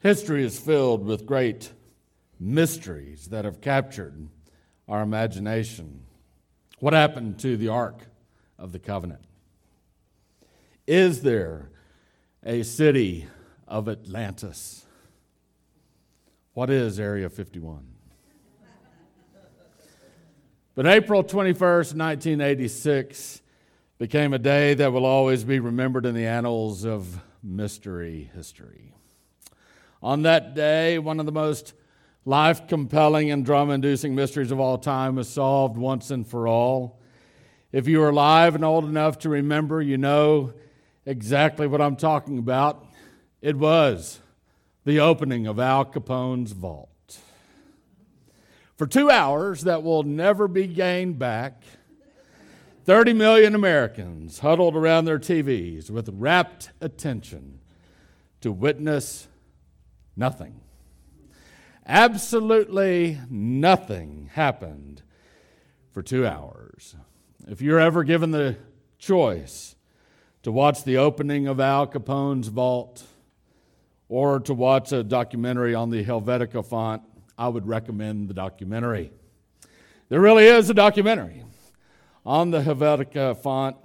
History is filled with great mysteries that have captured our imagination. What happened to the Ark of the Covenant? Is there a city of Atlantis? What is Area 51? But April 21st, 1986 became a day that will always be remembered in the annals of mystery history. On that day, one of the most life compelling and drama inducing mysteries of all time was solved once and for all. If you are alive and old enough to remember, you know exactly what I'm talking about. It was the opening of Al Capone's vault. For two hours that will never be gained back, 30 million Americans huddled around their TVs with rapt attention to witness Nothing. Absolutely nothing happened for two hours. If you're ever given the choice to watch the opening of Al Capone's vault or to watch a documentary on the Helvetica font, I would recommend the documentary. There really is a documentary on the Helvetica font.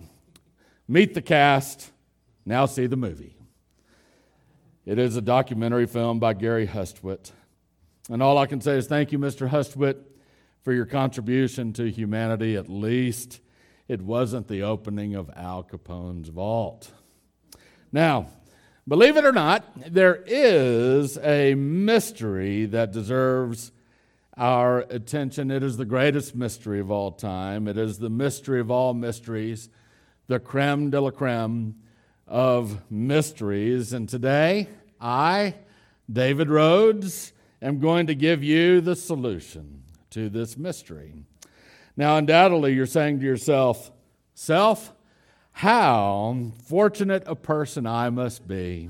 Meet the cast, now see the movie. It is a documentary film by Gary Hustwit. And all I can say is thank you, Mr. Hustwit, for your contribution to humanity. At least it wasn't the opening of Al Capone's vault. Now, believe it or not, there is a mystery that deserves our attention. It is the greatest mystery of all time. It is the mystery of all mysteries, the creme de la creme of mysteries. And today, I, David Rhodes, am going to give you the solution to this mystery. Now, undoubtedly, you're saying to yourself, Self, how fortunate a person I must be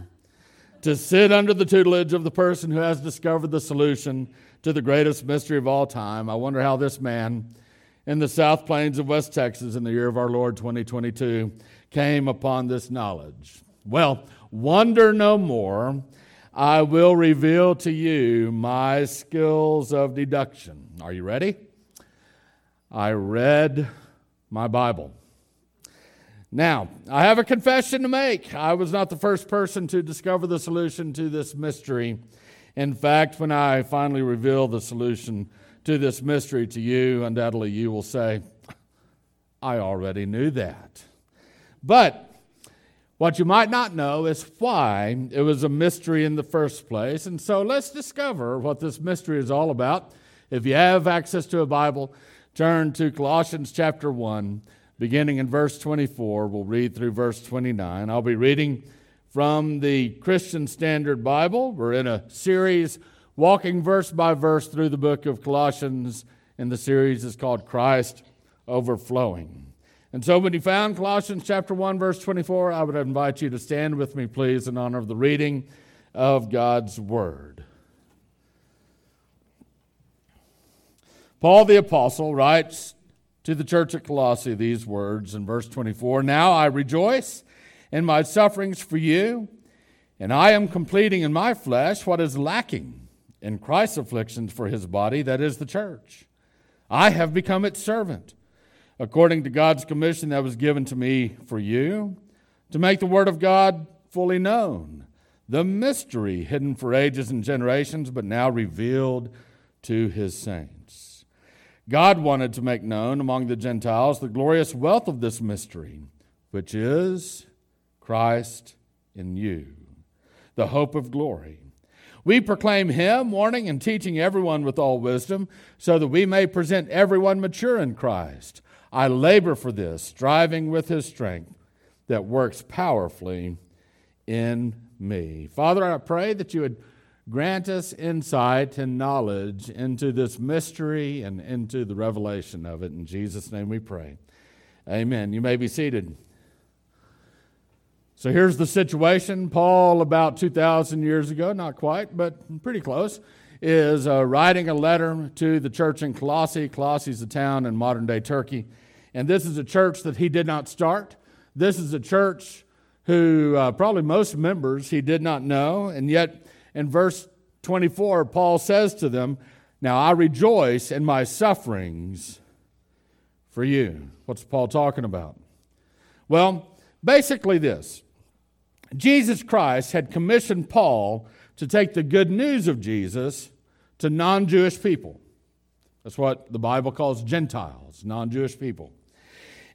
to sit under the tutelage of the person who has discovered the solution to the greatest mystery of all time. I wonder how this man in the South Plains of West Texas in the year of our Lord 2022 came upon this knowledge. Well, wonder no more. I will reveal to you my skills of deduction. Are you ready? I read my Bible. Now, I have a confession to make. I was not the first person to discover the solution to this mystery. In fact, when I finally revealed the solution to this mystery to you, undoubtedly you will say, I already knew that. But what you might not know is why it was a mystery in the first place. And so let's discover what this mystery is all about. If you have access to a Bible, turn to Colossians chapter 1, beginning in verse 24. We'll read through verse 29. I'll be reading from the Christian Standard Bible. We're in a series walking verse by verse through the book of Colossians, and the series is called Christ Overflowing. And so when you found Colossians chapter 1 verse 24, I would invite you to stand with me please in honor of the reading of God's word. Paul the apostle writes to the church at Colossae these words in verse 24, "Now I rejoice in my sufferings for you, and I am completing in my flesh what is lacking in Christ's afflictions for his body, that is the church. I have become its servant." according to God's commission that was given to me for you, to make the Word of God fully known, the mystery hidden for ages and generations, but now revealed to His saints. God wanted to make known among the Gentiles the glorious wealth of this mystery, which is Christ in you, the hope of glory. We proclaim him, warning and teaching everyone with all wisdom, so that we may present everyone mature in Christ. I labor for this, striving with his strength that works powerfully in me. Father, I pray that you would grant us insight and knowledge into this mystery and into the revelation of it. In Jesus' name we pray. Amen. You may be seated. So here's the situation. Paul, about 2,000 years ago, not quite, but pretty close, is uh, writing a letter to the church in Colossae. Colossae is a town in modern day Turkey. And this is a church that he did not start. This is a church who uh, probably most members he did not know. And yet, in verse 24, Paul says to them, Now I rejoice in my sufferings for you. What's Paul talking about? Well, basically this Jesus Christ had commissioned Paul to take the good news of Jesus to non Jewish people. That's what the Bible calls Gentiles, non Jewish people.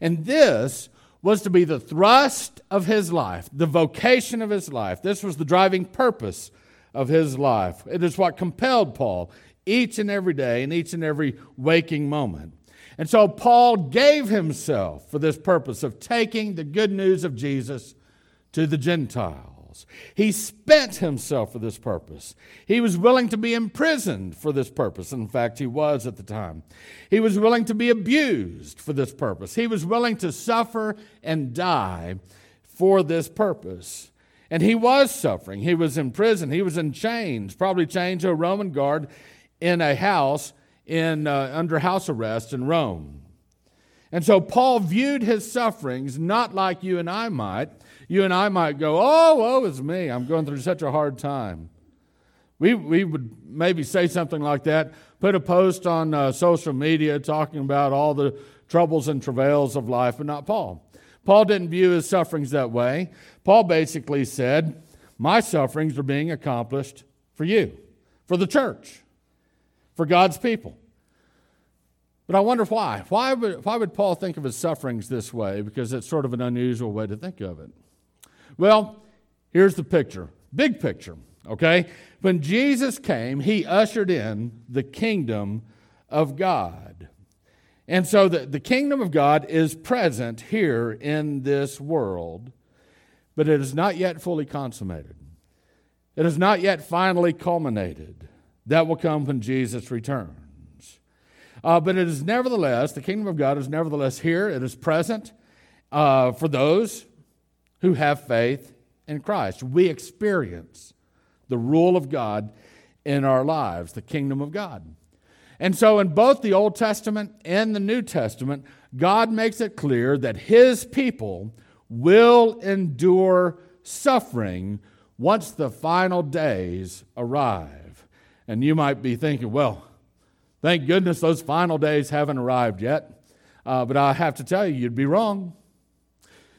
And this was to be the thrust of his life, the vocation of his life. This was the driving purpose of his life. It is what compelled Paul each and every day and each and every waking moment. And so Paul gave himself for this purpose of taking the good news of Jesus to the Gentiles. He spent himself for this purpose. He was willing to be imprisoned for this purpose. In fact, he was at the time. He was willing to be abused for this purpose. He was willing to suffer and die for this purpose. And he was suffering. He was in prison. He was in chains, probably chained to a Roman guard in a house in, uh, under house arrest in Rome. And so Paul viewed his sufferings not like you and I might, you and I might go, oh, woe is me. I'm going through such a hard time. We, we would maybe say something like that, put a post on uh, social media talking about all the troubles and travails of life, but not Paul. Paul didn't view his sufferings that way. Paul basically said, My sufferings are being accomplished for you, for the church, for God's people. But I wonder why. Why would, why would Paul think of his sufferings this way? Because it's sort of an unusual way to think of it. Well, here's the picture big picture, okay? When Jesus came, he ushered in the kingdom of God. And so the, the kingdom of God is present here in this world, but it is not yet fully consummated. It is not yet finally culminated. That will come when Jesus returns. Uh, but it is nevertheless, the kingdom of God is nevertheless here. It is present uh, for those who have faith in Christ. We experience the rule of God in our lives, the kingdom of God. And so, in both the Old Testament and the New Testament, God makes it clear that His people will endure suffering once the final days arrive. And you might be thinking, well, thank goodness those final days haven't arrived yet. Uh, but I have to tell you, you'd be wrong.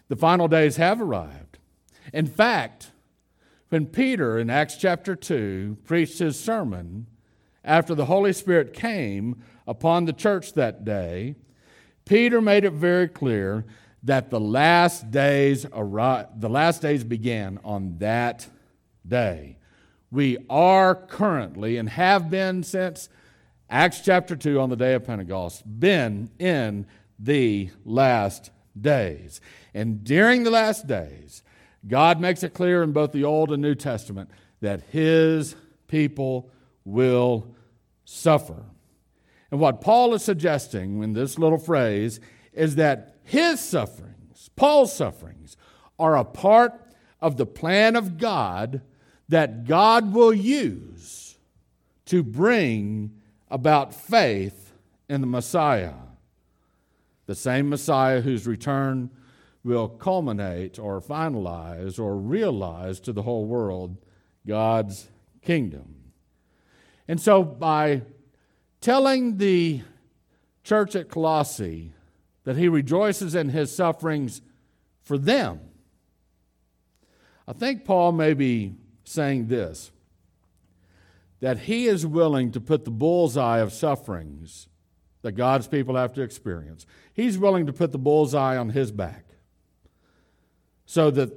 The final days have arrived. In fact, when Peter in Acts chapter 2 preached his sermon after the Holy Spirit came upon the church that day, Peter made it very clear that the last days arrived, the last days began on that day. We are currently and have been since Acts chapter 2 on the day of Pentecost been in the last days. And during the last days, God makes it clear in both the Old and New Testament that his people will suffer. And what Paul is suggesting in this little phrase is that his sufferings, Paul's sufferings, are a part of the plan of God that God will use to bring about faith in the Messiah. The same Messiah whose return will culminate or finalize or realize to the whole world God's kingdom. And so, by telling the church at Colossae that he rejoices in his sufferings for them, I think Paul may be saying this that he is willing to put the bullseye of sufferings that God's people have to experience, he's willing to put the bullseye on his back so that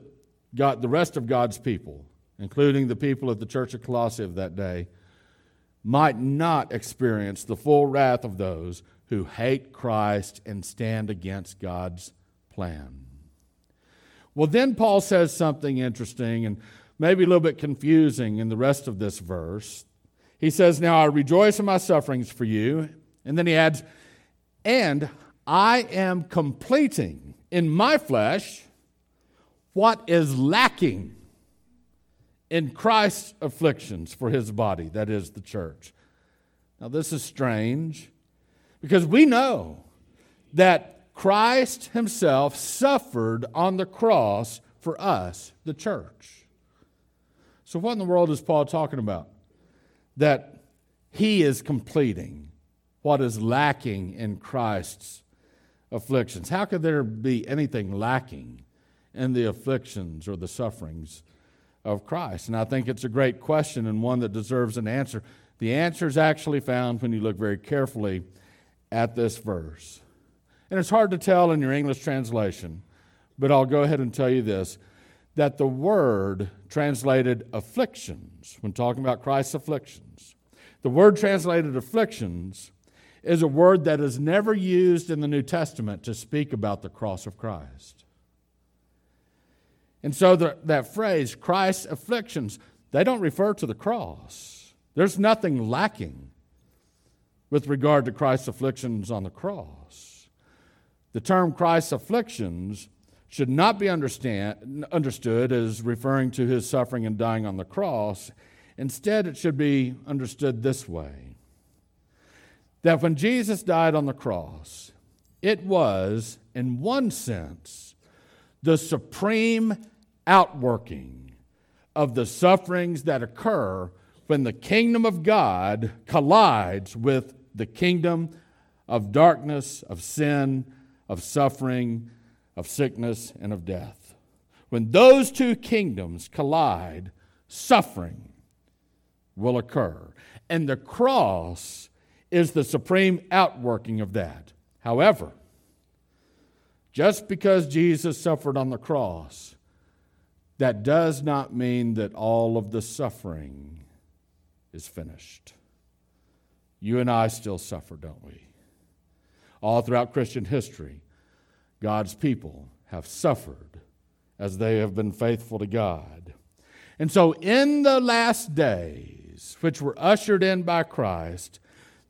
God, the rest of God's people, including the people of the church of Colossae of that day, might not experience the full wrath of those who hate Christ and stand against God's plan. Well, then Paul says something interesting and maybe a little bit confusing in the rest of this verse. He says, Now I rejoice in my sufferings for you. And then he adds, And I am completing in my flesh what is lacking in Christ's afflictions for his body, that is the church. Now, this is strange because we know that Christ himself suffered on the cross for us, the church. So, what in the world is Paul talking about? That he is completing what is lacking in Christ's afflictions. How could there be anything lacking in the afflictions or the sufferings of Christ? And I think it's a great question and one that deserves an answer. The answer is actually found when you look very carefully at this verse. And it's hard to tell in your English translation, but I'll go ahead and tell you this that the word translated afflictions, when talking about Christ's afflictions, the word translated afflictions is a word that is never used in the New Testament to speak about the cross of Christ. And so the, that phrase, Christ's afflictions, they don't refer to the cross. There's nothing lacking with regard to Christ's afflictions on the cross. The term Christ's afflictions should not be understood as referring to his suffering and dying on the cross. Instead, it should be understood this way that when Jesus died on the cross, it was, in one sense, the supreme outworking of the sufferings that occur when the kingdom of God collides with the kingdom of darkness, of sin, of suffering, of sickness, and of death. When those two kingdoms collide, suffering will occur. And the cross is the supreme outworking of that. However, just because Jesus suffered on the cross, that does not mean that all of the suffering is finished. You and I still suffer, don't we? All throughout Christian history, God's people have suffered as they have been faithful to God. And so, in the last days, which were ushered in by Christ,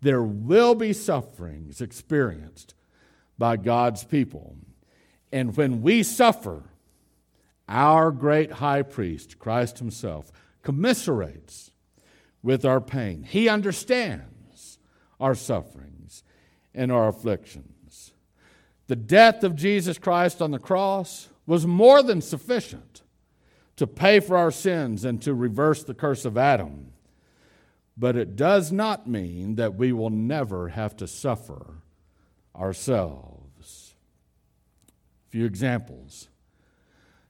there will be sufferings experienced by God's people. And when we suffer, our great high priest, Christ Himself, commiserates with our pain. He understands our sufferings and our afflictions. The death of Jesus Christ on the cross was more than sufficient to pay for our sins and to reverse the curse of Adam. But it does not mean that we will never have to suffer ourselves. A few examples.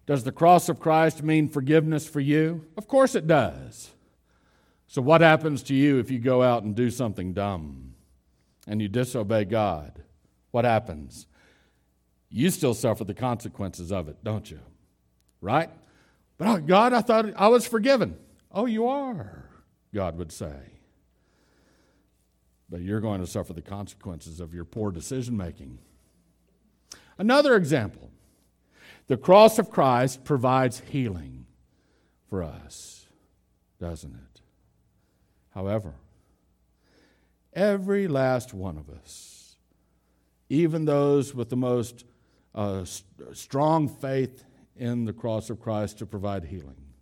Does the cross of Christ mean forgiveness for you? Of course it does. So, what happens to you if you go out and do something dumb and you disobey God? What happens? You still suffer the consequences of it, don't you? Right? But oh, God, I thought I was forgiven. Oh, you are, God would say. But you're going to suffer the consequences of your poor decision making. Another example the cross of Christ provides healing for us, doesn't it? However, every last one of us, even those with the most uh, strong faith in the cross of Christ to provide healing,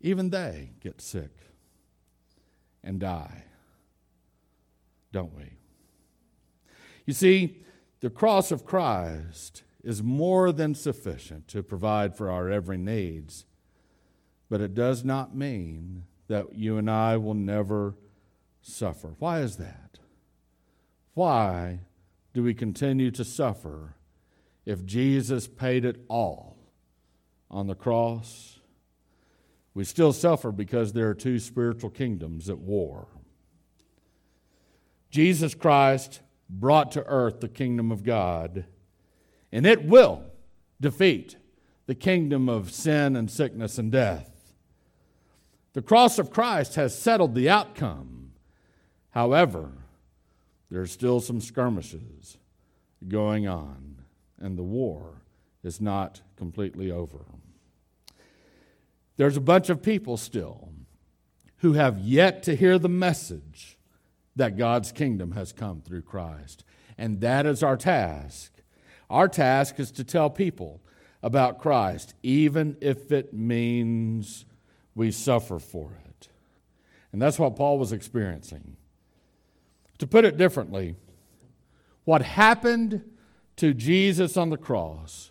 even they get sick and die, don't we? You see, the cross of Christ is more than sufficient to provide for our every needs, but it does not mean that you and I will never suffer. Why is that? Why do we continue to suffer if Jesus paid it all on the cross? We still suffer because there are two spiritual kingdoms at war. Jesus Christ brought to earth the kingdom of God and it will defeat the kingdom of sin and sickness and death. The cross of Christ has settled the outcome. However, there's still some skirmishes going on, and the war is not completely over. There's a bunch of people still who have yet to hear the message that God's kingdom has come through Christ. And that is our task our task is to tell people about Christ, even if it means we suffer for it. And that's what Paul was experiencing. To put it differently, what happened to Jesus on the cross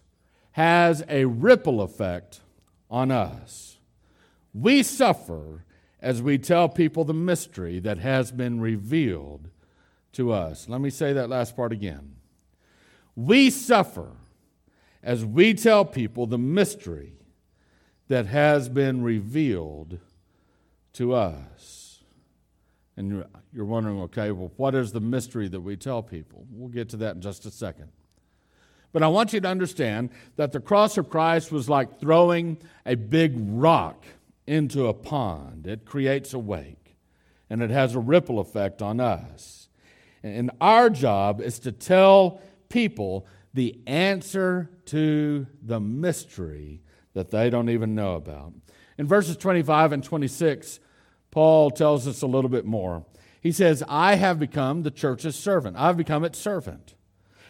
has a ripple effect on us. We suffer as we tell people the mystery that has been revealed to us. Let me say that last part again. We suffer as we tell people the mystery that has been revealed to us. And you're wondering, okay, well, what is the mystery that we tell people? We'll get to that in just a second. But I want you to understand that the cross of Christ was like throwing a big rock into a pond. It creates a wake, and it has a ripple effect on us. And our job is to tell people the answer to the mystery that they don't even know about. In verses 25 and 26, Paul tells us a little bit more. He says, I have become the church's servant. I've become its servant.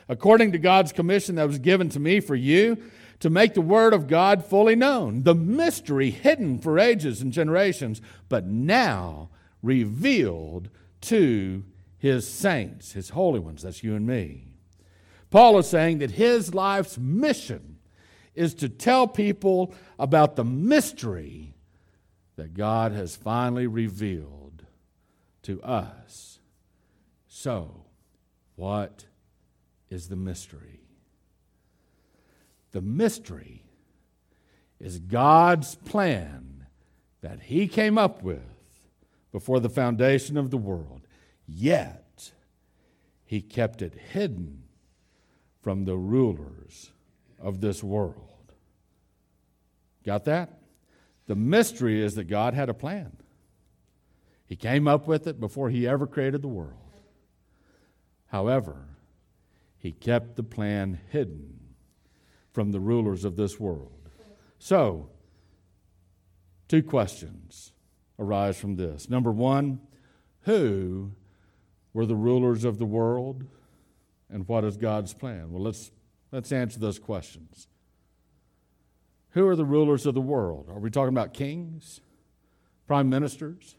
According to God's commission that was given to me for you, to make the word of God fully known, the mystery hidden for ages and generations, but now revealed to his saints, his holy ones. That's you and me. Paul is saying that his life's mission is to tell people about the mystery that God has finally revealed to us. So, what is the mystery? The mystery is God's plan that He came up with before the foundation of the world, yet He kept it hidden from the rulers of this world. Got that? The mystery is that God had a plan. He came up with it before he ever created the world. However, he kept the plan hidden from the rulers of this world. So, two questions arise from this. Number one, who were the rulers of the world and what is God's plan? Well, let's, let's answer those questions. Who are the rulers of the world? Are we talking about kings, prime ministers,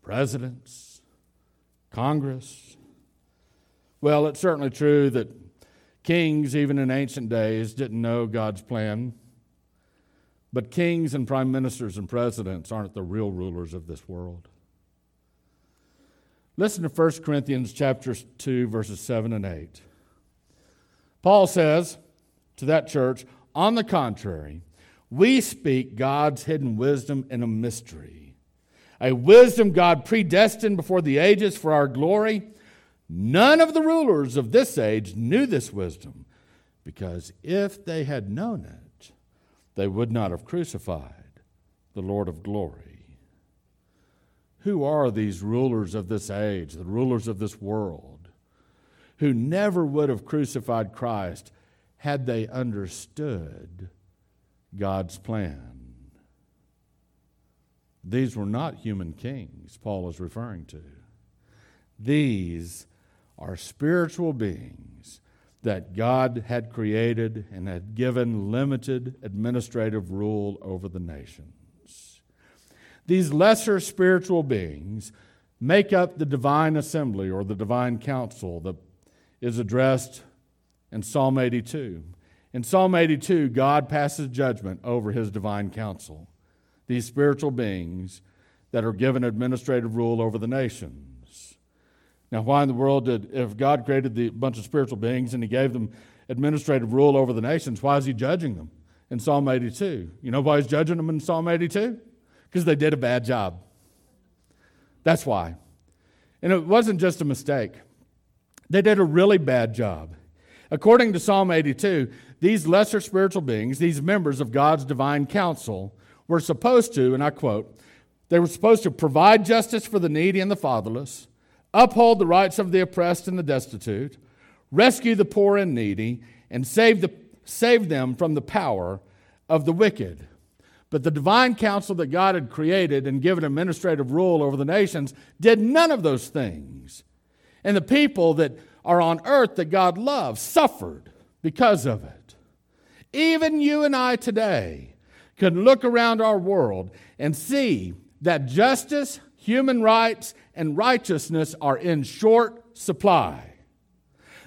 presidents, Congress? Well, it's certainly true that kings, even in ancient days, didn't know God's plan. But kings and prime ministers and presidents aren't the real rulers of this world. Listen to 1 Corinthians chapter 2 verses 7 and 8. Paul says to that church, on the contrary, we speak God's hidden wisdom in a mystery, a wisdom God predestined before the ages for our glory. None of the rulers of this age knew this wisdom, because if they had known it, they would not have crucified the Lord of glory. Who are these rulers of this age, the rulers of this world, who never would have crucified Christ had they understood God's plan. These were not human kings, Paul is referring to. These are spiritual beings that God had created and had given limited administrative rule over the nations. These lesser spiritual beings make up the divine assembly or the divine council that is addressed in Psalm 82. In Psalm 82, God passes judgment over his divine council, these spiritual beings that are given administrative rule over the nations. Now, why in the world did, if God created the bunch of spiritual beings and he gave them administrative rule over the nations, why is he judging them in Psalm 82? You know why he's judging them in Psalm 82? Because they did a bad job. That's why. And it wasn't just a mistake, they did a really bad job. According to Psalm 82, these lesser spiritual beings, these members of God's divine council, were supposed to, and I quote, they were supposed to provide justice for the needy and the fatherless, uphold the rights of the oppressed and the destitute, rescue the poor and needy, and save, the, save them from the power of the wicked. But the divine council that God had created and given administrative rule over the nations did none of those things. And the people that are on earth that God loves suffered because of it. Even you and I today can look around our world and see that justice, human rights, and righteousness are in short supply.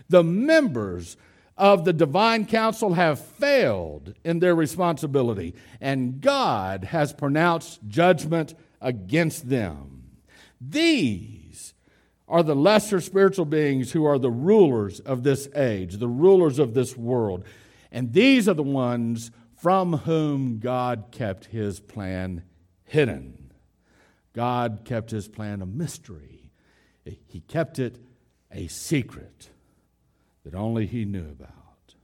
The members of the divine council have failed in their responsibility, and God has pronounced judgment against them. These are the lesser spiritual beings who are the rulers of this age, the rulers of this world. And these are the ones from whom God kept his plan hidden. God kept his plan a mystery, he kept it a secret that only he knew about.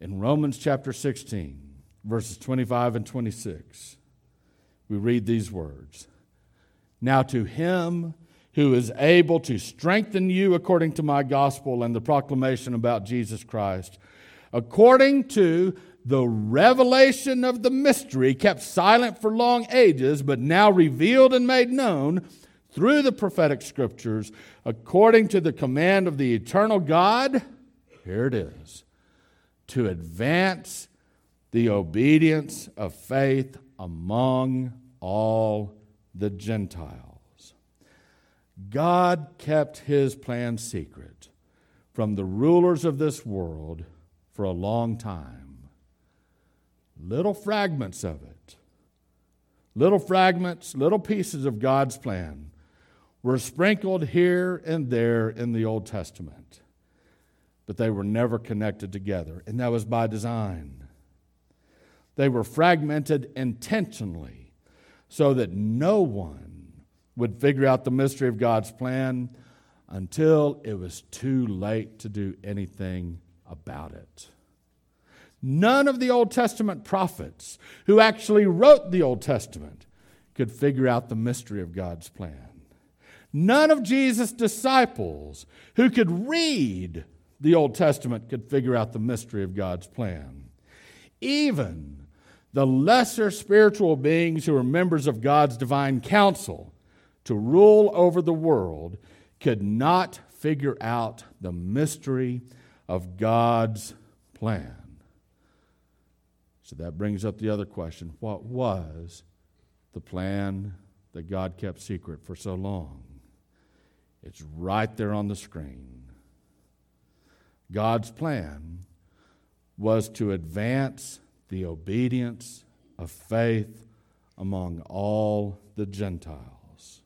In Romans chapter 16, verses 25 and 26, we read these words Now to him who is able to strengthen you according to my gospel and the proclamation about Jesus Christ, according to the revelation of the mystery kept silent for long ages, but now revealed and made known through the prophetic scriptures, according to the command of the eternal God, here it is, to advance the obedience of faith among all the Gentiles. God kept his plan secret from the rulers of this world for a long time. Little fragments of it, little fragments, little pieces of God's plan were sprinkled here and there in the Old Testament, but they were never connected together, and that was by design. They were fragmented intentionally so that no one would figure out the mystery of God's plan until it was too late to do anything about it. None of the Old Testament prophets who actually wrote the Old Testament could figure out the mystery of God's plan. None of Jesus' disciples who could read the Old Testament could figure out the mystery of God's plan. Even the lesser spiritual beings who are members of God's divine council to rule over the world could not figure out the mystery of God's plan. So that brings up the other question what was the plan that God kept secret for so long? It's right there on the screen. God's plan was to advance the obedience of faith among all the Gentiles.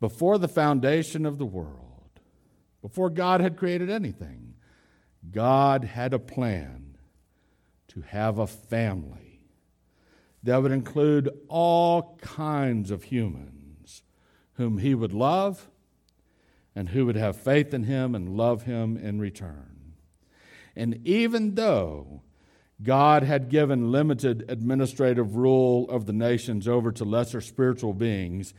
Before the foundation of the world, before God had created anything, God had a plan to have a family that would include all kinds of humans whom he would love and who would have faith in him and love him in return. And even though God had given limited administrative rule of the nations over to lesser spiritual beings,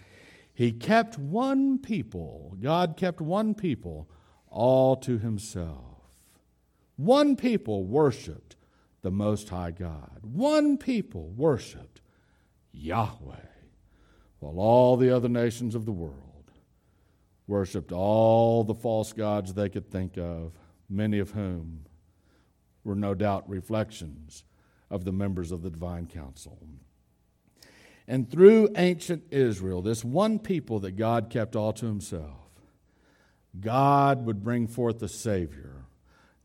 he kept one people, God kept one people all to himself. One people worshiped the Most High God. One people worshiped Yahweh while all the other nations of the world worshiped all the false gods they could think of, many of whom were no doubt reflections of the members of the divine council. And through ancient Israel, this one people that God kept all to himself, God would bring forth a Savior,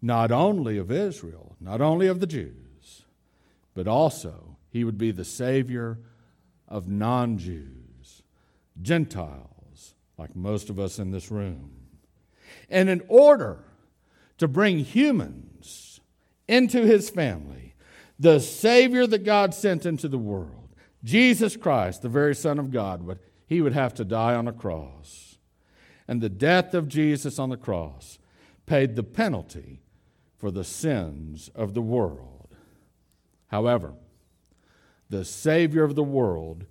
not only of Israel, not only of the Jews, but also he would be the Savior of non Jews Gentiles, like most of us in this room. And in order to bring humans into his family, the Savior that God sent into the world, Jesus Christ, the very Son of God, would, he would have to die on a cross. And the death of Jesus on the cross paid the penalty for the sins of the world. However, the Savior of the world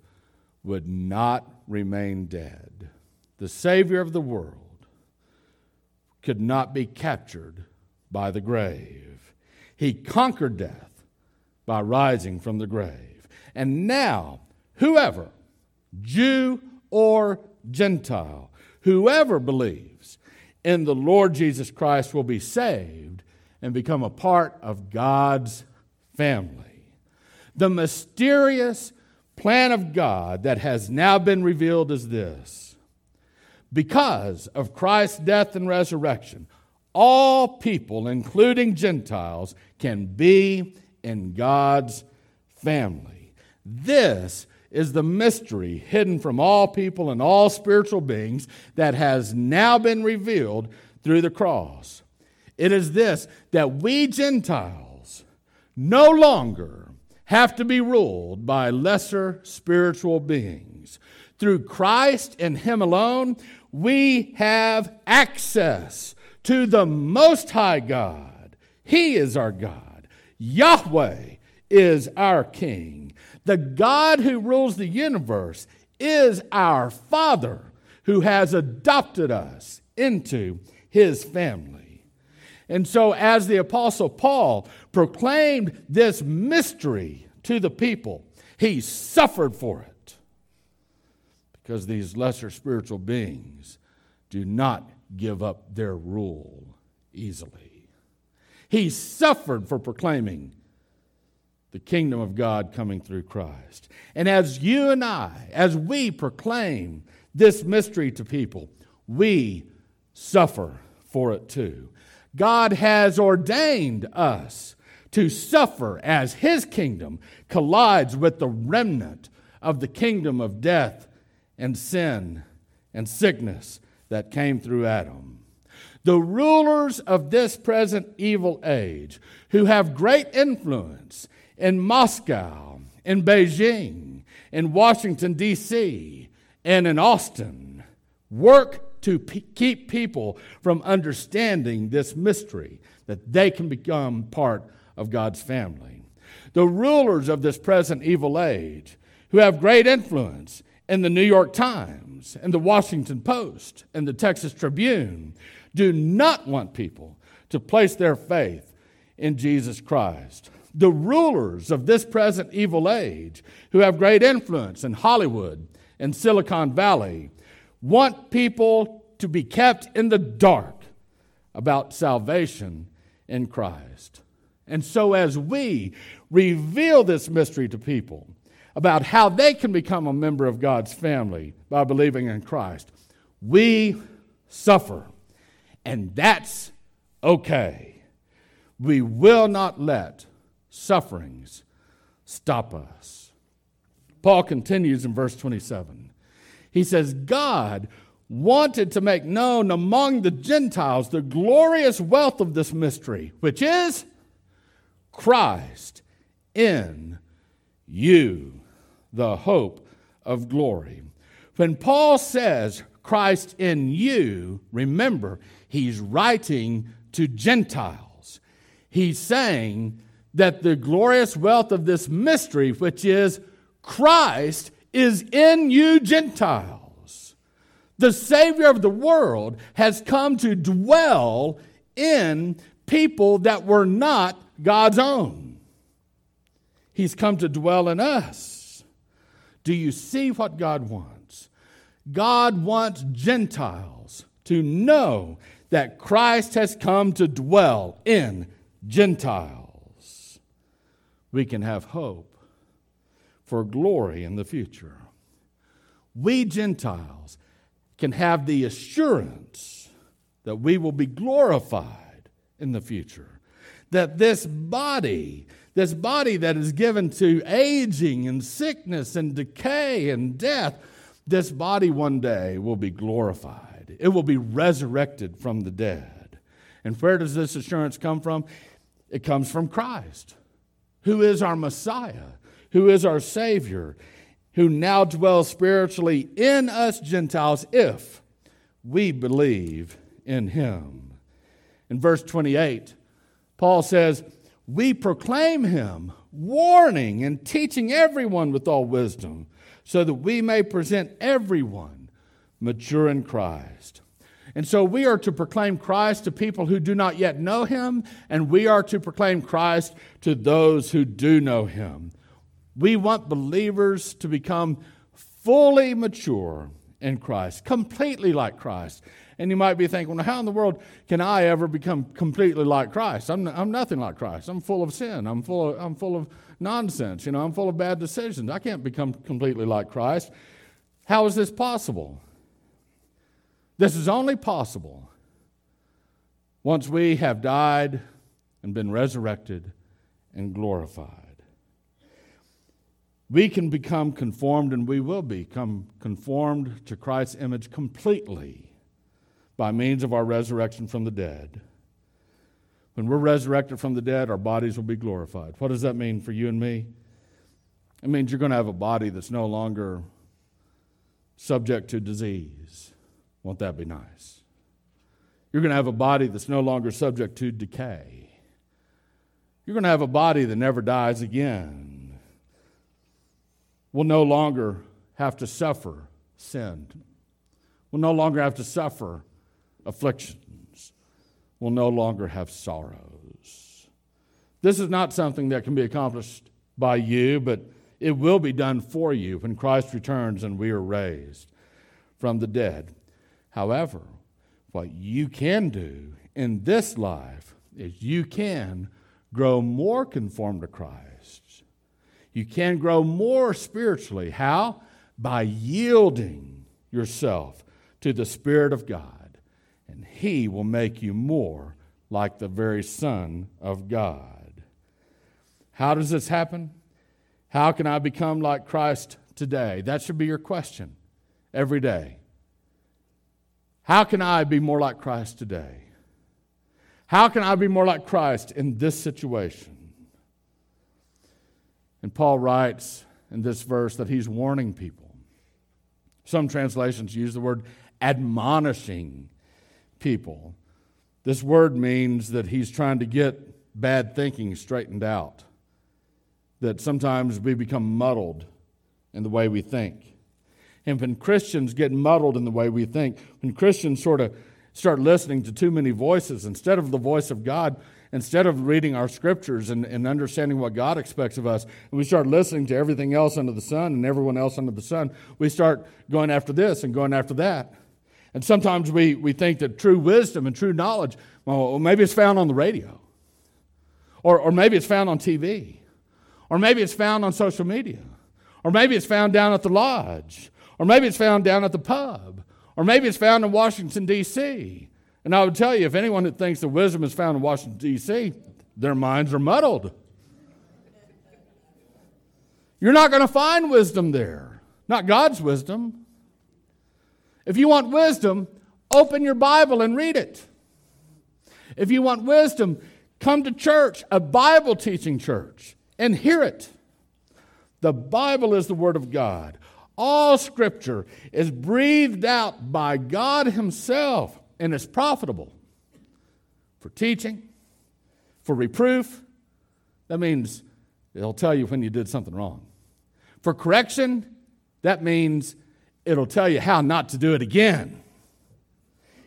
would not remain dead. The Savior of the world could not be captured by the grave. He conquered death by rising from the grave. And now, whoever, Jew or Gentile, whoever believes in the Lord Jesus Christ will be saved and become a part of God's family. The mysterious plan of God that has now been revealed is this because of Christ's death and resurrection, all people, including Gentiles, can be in God's family. This is the mystery hidden from all people and all spiritual beings that has now been revealed through the cross. It is this that we Gentiles no longer have to be ruled by lesser spiritual beings. Through Christ and Him alone, we have access to the Most High God. He is our God. Yahweh is our King. The God who rules the universe is our Father who has adopted us into His family. And so, as the Apostle Paul proclaimed this mystery to the people, he suffered for it because these lesser spiritual beings do not give up their rule easily. He suffered for proclaiming the kingdom of God coming through Christ. And as you and I, as we proclaim this mystery to people, we suffer for it too. God has ordained us to suffer as his kingdom collides with the remnant of the kingdom of death and sin and sickness that came through Adam. The rulers of this present evil age, who have great influence in Moscow, in Beijing, in Washington, D.C., and in Austin, work to keep people from understanding this mystery that they can become part of God's family. The rulers of this present evil age, who have great influence in the New York Times and the Washington Post and the Texas Tribune do not want people to place their faith in Jesus Christ. The rulers of this present evil age, who have great influence in Hollywood and Silicon Valley, want people to be kept in the dark about salvation in Christ. And so, as we reveal this mystery to people, about how they can become a member of God's family by believing in Christ. We suffer, and that's okay. We will not let sufferings stop us. Paul continues in verse 27. He says, God wanted to make known among the Gentiles the glorious wealth of this mystery, which is Christ in you the hope of glory. When Paul says Christ in you, remember, he's writing to Gentiles. He's saying that the glorious wealth of this mystery, which is Christ, is in you, Gentiles. The Savior of the world has come to dwell in people that were not God's own. He's come to dwell in us. Do you see what God wants? God wants Gentiles to know that Christ has come to dwell in Gentiles. We can have hope for glory in the future. We Gentiles can have the assurance that we will be glorified in the future. That this body this body that is given to aging and sickness and decay and death, this body one day will be glorified. It will be resurrected from the dead. And where does this assurance come from? It comes from Christ, who is our Messiah, who is our Savior, who now dwells spiritually in us Gentiles if we believe in Him. In verse 28, Paul says, we proclaim him, warning and teaching everyone with all wisdom, so that we may present everyone mature in Christ. And so we are to proclaim Christ to people who do not yet know him, and we are to proclaim Christ to those who do know him. We want believers to become fully mature in Christ, completely like Christ. And you might be thinking, well, how in the world can I ever become completely like Christ? I'm, I'm nothing like Christ. I'm full of sin. I'm full of, I'm full of nonsense. You know, I'm full of bad decisions. I can't become completely like Christ. How is this possible? This is only possible once we have died and been resurrected and glorified. We can become conformed, and we will become conformed to Christ's image completely by means of our resurrection from the dead. When we're resurrected from the dead, our bodies will be glorified. What does that mean for you and me? It means you're going to have a body that's no longer subject to disease. Won't that be nice? You're going to have a body that's no longer subject to decay. You're going to have a body that never dies again. We'll no longer have to suffer sin. We'll no longer have to suffer afflictions. We'll no longer have sorrows. This is not something that can be accomplished by you, but it will be done for you when Christ returns and we are raised from the dead. However, what you can do in this life is you can grow more conformed to Christ. You can grow more spiritually. How? By yielding yourself to the Spirit of God, and He will make you more like the very Son of God. How does this happen? How can I become like Christ today? That should be your question every day. How can I be more like Christ today? How can I be more like Christ in this situation? And Paul writes in this verse that he's warning people. Some translations use the word admonishing people. This word means that he's trying to get bad thinking straightened out, that sometimes we become muddled in the way we think. And when Christians get muddled in the way we think, when Christians sort of start listening to too many voices instead of the voice of God, instead of reading our scriptures and, and understanding what God expects of us, and we start listening to everything else under the sun and everyone else under the sun, we start going after this and going after that. And sometimes we, we think that true wisdom and true knowledge, well, maybe it's found on the radio, or, or maybe it's found on TV, or maybe it's found on social media, or maybe it's found down at the lodge, or maybe it's found down at the pub. Or maybe it's found in Washington, D.C. And I would tell you, if anyone that thinks that wisdom is found in Washington, D.C., their minds are muddled. You're not going to find wisdom there, not God's wisdom. If you want wisdom, open your Bible and read it. If you want wisdom, come to church, a Bible teaching church, and hear it. The Bible is the Word of God. All scripture is breathed out by God Himself and is profitable for teaching, for reproof. That means it'll tell you when you did something wrong. For correction, that means it'll tell you how not to do it again.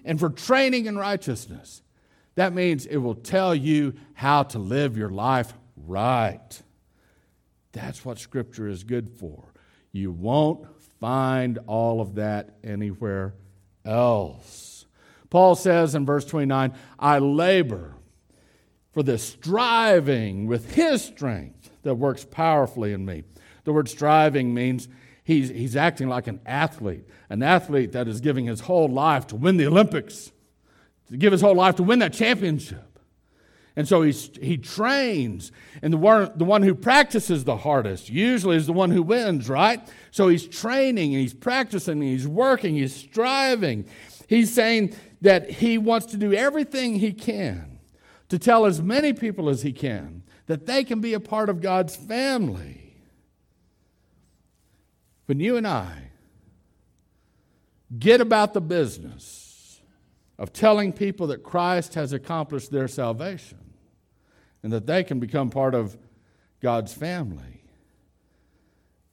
And for training in righteousness, that means it will tell you how to live your life right. That's what Scripture is good for. You won't find all of that anywhere else. Paul says in verse 29 I labor for the striving with his strength that works powerfully in me. The word striving means he's, he's acting like an athlete, an athlete that is giving his whole life to win the Olympics, to give his whole life to win that championship. And so he's, he trains. And the one, the one who practices the hardest usually is the one who wins, right? So he's training and he's practicing and he's working, he's striving. He's saying that he wants to do everything he can to tell as many people as he can that they can be a part of God's family. When you and I get about the business of telling people that Christ has accomplished their salvation, and that they can become part of God's family.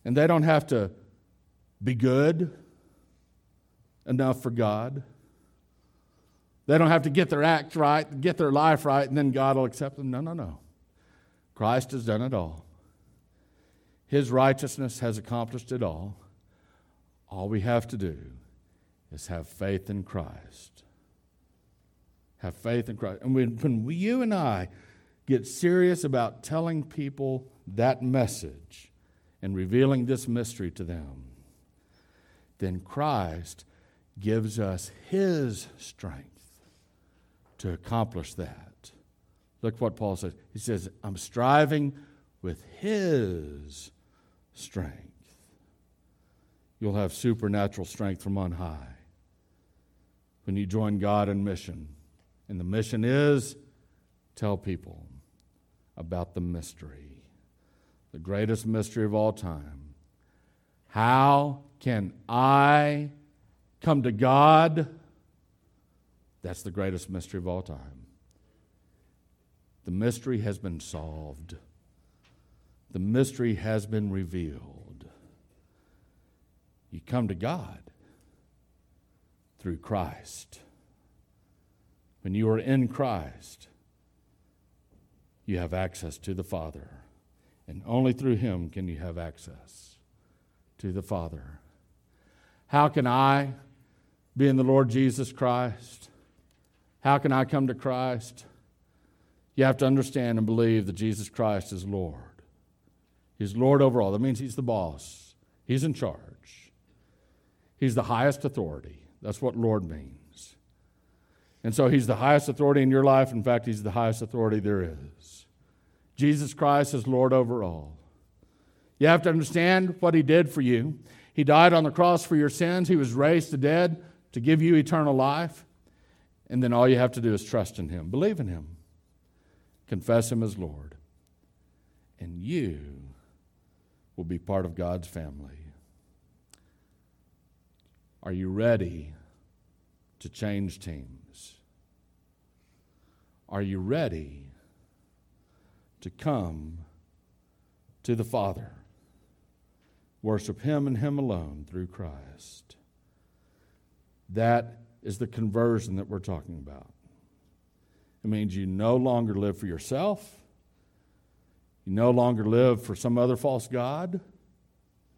And they don't have to be good enough for God. They don't have to get their act right, get their life right, and then God will accept them. No, no, no. Christ has done it all. His righteousness has accomplished it all. All we have to do is have faith in Christ. Have faith in Christ. And when, when we, you and I get serious about telling people that message and revealing this mystery to them, then Christ gives us His strength to accomplish that. Look what Paul says. He says, I'm striving with his strength. You'll have supernatural strength from on high when you join God in mission. And the mission is tell people about the mystery, the greatest mystery of all time. How can I come to God? That's the greatest mystery of all time. The mystery has been solved. The mystery has been revealed. You come to God through Christ. When you are in Christ, you have access to the Father. And only through Him can you have access to the Father. How can I be in the Lord Jesus Christ? How can I come to Christ? You have to understand and believe that Jesus Christ is Lord. He's Lord over all. That means He's the boss, He's in charge, He's the highest authority. That's what Lord means. And so He's the highest authority in your life. In fact, He's the highest authority there is. Jesus Christ is Lord over all. You have to understand what He did for you. He died on the cross for your sins, He was raised to dead to give you eternal life. And then all you have to do is trust in Him, believe in Him, confess Him as Lord. And you will be part of God's family. Are you ready to change teams? Are you ready to come to the Father? Worship Him and Him alone through Christ. That is the conversion that we're talking about. It means you no longer live for yourself. You no longer live for some other false God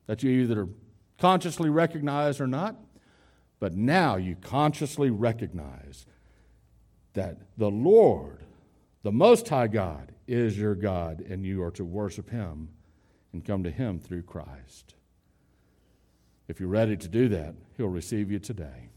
that you either consciously recognize or not. But now you consciously recognize that the Lord, the Most High God, is your God, and you are to worship Him and come to Him through Christ. If you're ready to do that, He'll receive you today.